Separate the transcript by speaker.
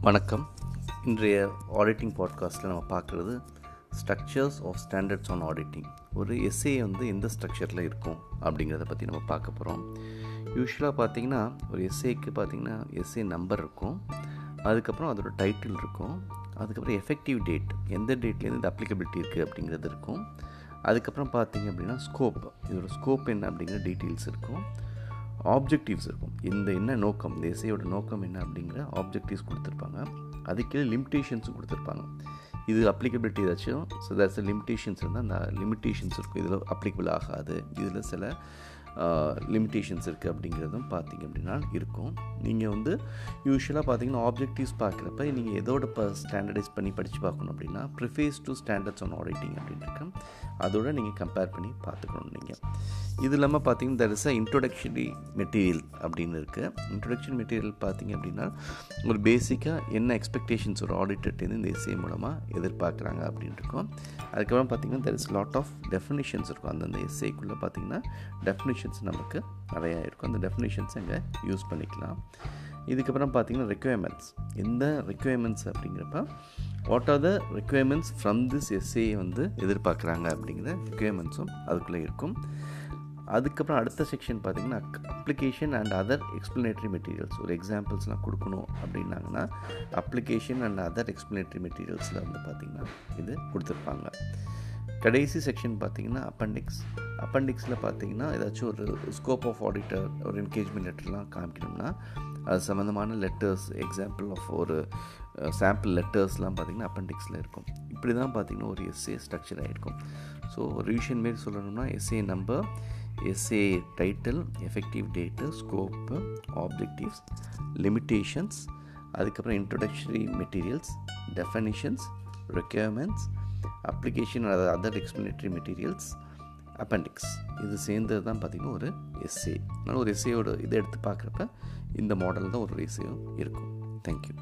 Speaker 1: வணக்கம். இன்றைய ஆடிட்டிங் பாட்காஸ்ட்டில் நம்ம பார்க்குறது structures of standards on auditing ஒரு எஸ்ஏ வந்து எந்த ஸ்ட்ரக்சரில் இருக்கும் அப்படிங்கிறத பற்றி நம்ம பார்க்க போகிறோம் யூஸ்வலாக பார்த்தீங்கன்னா ஒரு எஸ்ஏக்கு பார்த்திங்கன்னா எஸ்ஏ நம்பர் இருக்கும். அதுக்கப்புறம் அதோட டைட்டில் இருக்கும். அதுக்கப்புறம் எஃபெக்டிவ் டேட் எந்த டேட்லேருந்து இந்த அப்ளிகபிலிட்டி இருக்குது அப்படிங்கிறது இருக்கும். அதுக்கப்புறம் பார்த்தீங்க அப்படின்னா ஸ்கோப் இதோட ஸ்கோப் என்ன அப்படிங்கிற டீட்டெயில்ஸ் இருக்கும். ஆப்ஜெக்டிவ்ஸ் இருக்கும். இந்த என்ன நோக்கம்? இந்த நோக்கம் என்ன அப்படிங்கிற ஆப்ஜெக்டிவ்ஸ் கொடுத்துருப்பாங்க. அதுக்கே லிமிட்டேஷன்ஸும் கொடுத்துருப்பாங்க. இது அப்ளிகபிலிட்டி ஏதாச்சும்? ஸோ தட்ஸ் லிமிட்டேஷன்ஸ் இருந்தால் அந்த லிமிட்டேஷன்ஸ் இருக்கும். இதில் அப்ளிகபிள் ஆகாது. இதில் சில லிமிட்டேஷன்ஸ் இருக்குது அப்படிங்கிறதும் பார்த்தீங்க அப்படின்னா இருக்கும். நீங்கள் வந்து யூஸ்வலாக பார்த்தீங்கன்னா ஆப்ஜெக்டிவ்ஸ் பார்க்குறப்ப நீங்கள் எதோட இப்போ ஸ்டாண்டர்டைஸ் பண்ணி படித்து பார்க்கணும் அப்படின்னா preface to standards on auditing அப்படின்னு இருக்கேன் அதோட நீங்கள் கம்பேர் பண்ணி பார்த்துக்கணும் நீங்கள் இது இல்லாமல் பார்த்தீங்கன்னா தர் இஸ் அ இன்ட்ரொடக்ஷனரி மெட்டீரியல் அப்படின்னு இருக்குது இன்ட்ரொடக்ஷன் மெட்டீரியல் பார்த்தீங்க அப்படின்னா ஒரு பேசிக்காக என்ன எக்ஸ்பெக்டேஷன்ஸ் ஒரு ஆடிட்டர்ட்டேருந்து இந்த இசை மூலமாக எதிர்பார்க்குறாங்க அப்படின்னு இருக்கும். அதுக்கப்புறம் பார்த்தீங்கன்னா there is lot of definitions இருக்கும். அந்தந்த இசைக்குள்ளே பார்த்தீங்கன்னா டெஃபினேஷன்ஸ் நமக்கு நிறையா இருக்கும். அந்த டெஃபினேஷன்ஸ் அங்கே யூஸ் பண்ணிக்கலாம். இதுக்கப்புறம் பார்த்தீங்கன்னா ரெக்குயர்மெண்ட்ஸ் இந்த ரெக்குயர்மெண்ட்ஸ் அப்படிங்கிறப்ப what are the requirements from this SA வந்து எதிர்பார்க்குறாங்க அப்படிங்கிற ரெக்குயர்மெண்ட்ஸும் அதுக்குள்ளே இருக்கும். அதுக்கப்புறம் அடுத்த செக்ஷன் பார்த்திங்கன்னா application and other explanatory materials ஒரு எக்ஸாம்பிள்ஸ்லாம் கொடுக்கணும் அப்படின்னாங்கன்னா அப்ளிகேஷன் அண்ட் அதர் எக்ஸ்ப்ளனேட்ரி மெட்டீரியல்ஸில் வந்து பார்த்திங்கன்னா இது கொடுத்துருப்பாங்க. கடைசி செக்ஷன் பார்த்தீங்கன்னா அப்பண்டிக்ஸ் அப்பண்டிக்ஸில் பார்த்தீங்கன்னா ஏதாச்சும் ஒரு ஸ்கோப் ஆஃப் ஆடிட்டர் ஒரு என்கேஜ்மெண்ட் லெட்டர்லாம் காமிக்கணும்னா அது சம்மந்தமான லெட்டர்ஸ் எக்ஸாம்பிள் ஆஃப் ஒரு சாம்பிள் லெட்டர்ஸ்லாம் பார்த்திங்கன்னா அப்பண்டிக்ஸில் இருக்கும். இப்படி தான் பார்த்திங்கன்னா ஒரு எஸ்ஏ ஸ்ட்ரக்சர் ஆகிருக்கும் ஸோ ரிவிஷன் மாரி சொல்லணும்னா SA number SA title effective date scope objectives limitations அதுக்கப்புறம் introductory materials definitions requirements application அதாவது அதர் எக்ஸ்பிளனேட்டரி மெட்டீரியல்ஸ் அப்பெண்டிக்ஸ் இது சேர்ந்தது தான் பார்த்திங்கன்னா ஒரு எஸ்ஏ அதனால் ஒரு எஸ்ஏயோட இதை எடுத்து பார்க்குறப்ப இந்த மாடல் தான் ஒரு எஸ்ஏயும் இருக்கும். தேங்க்யூ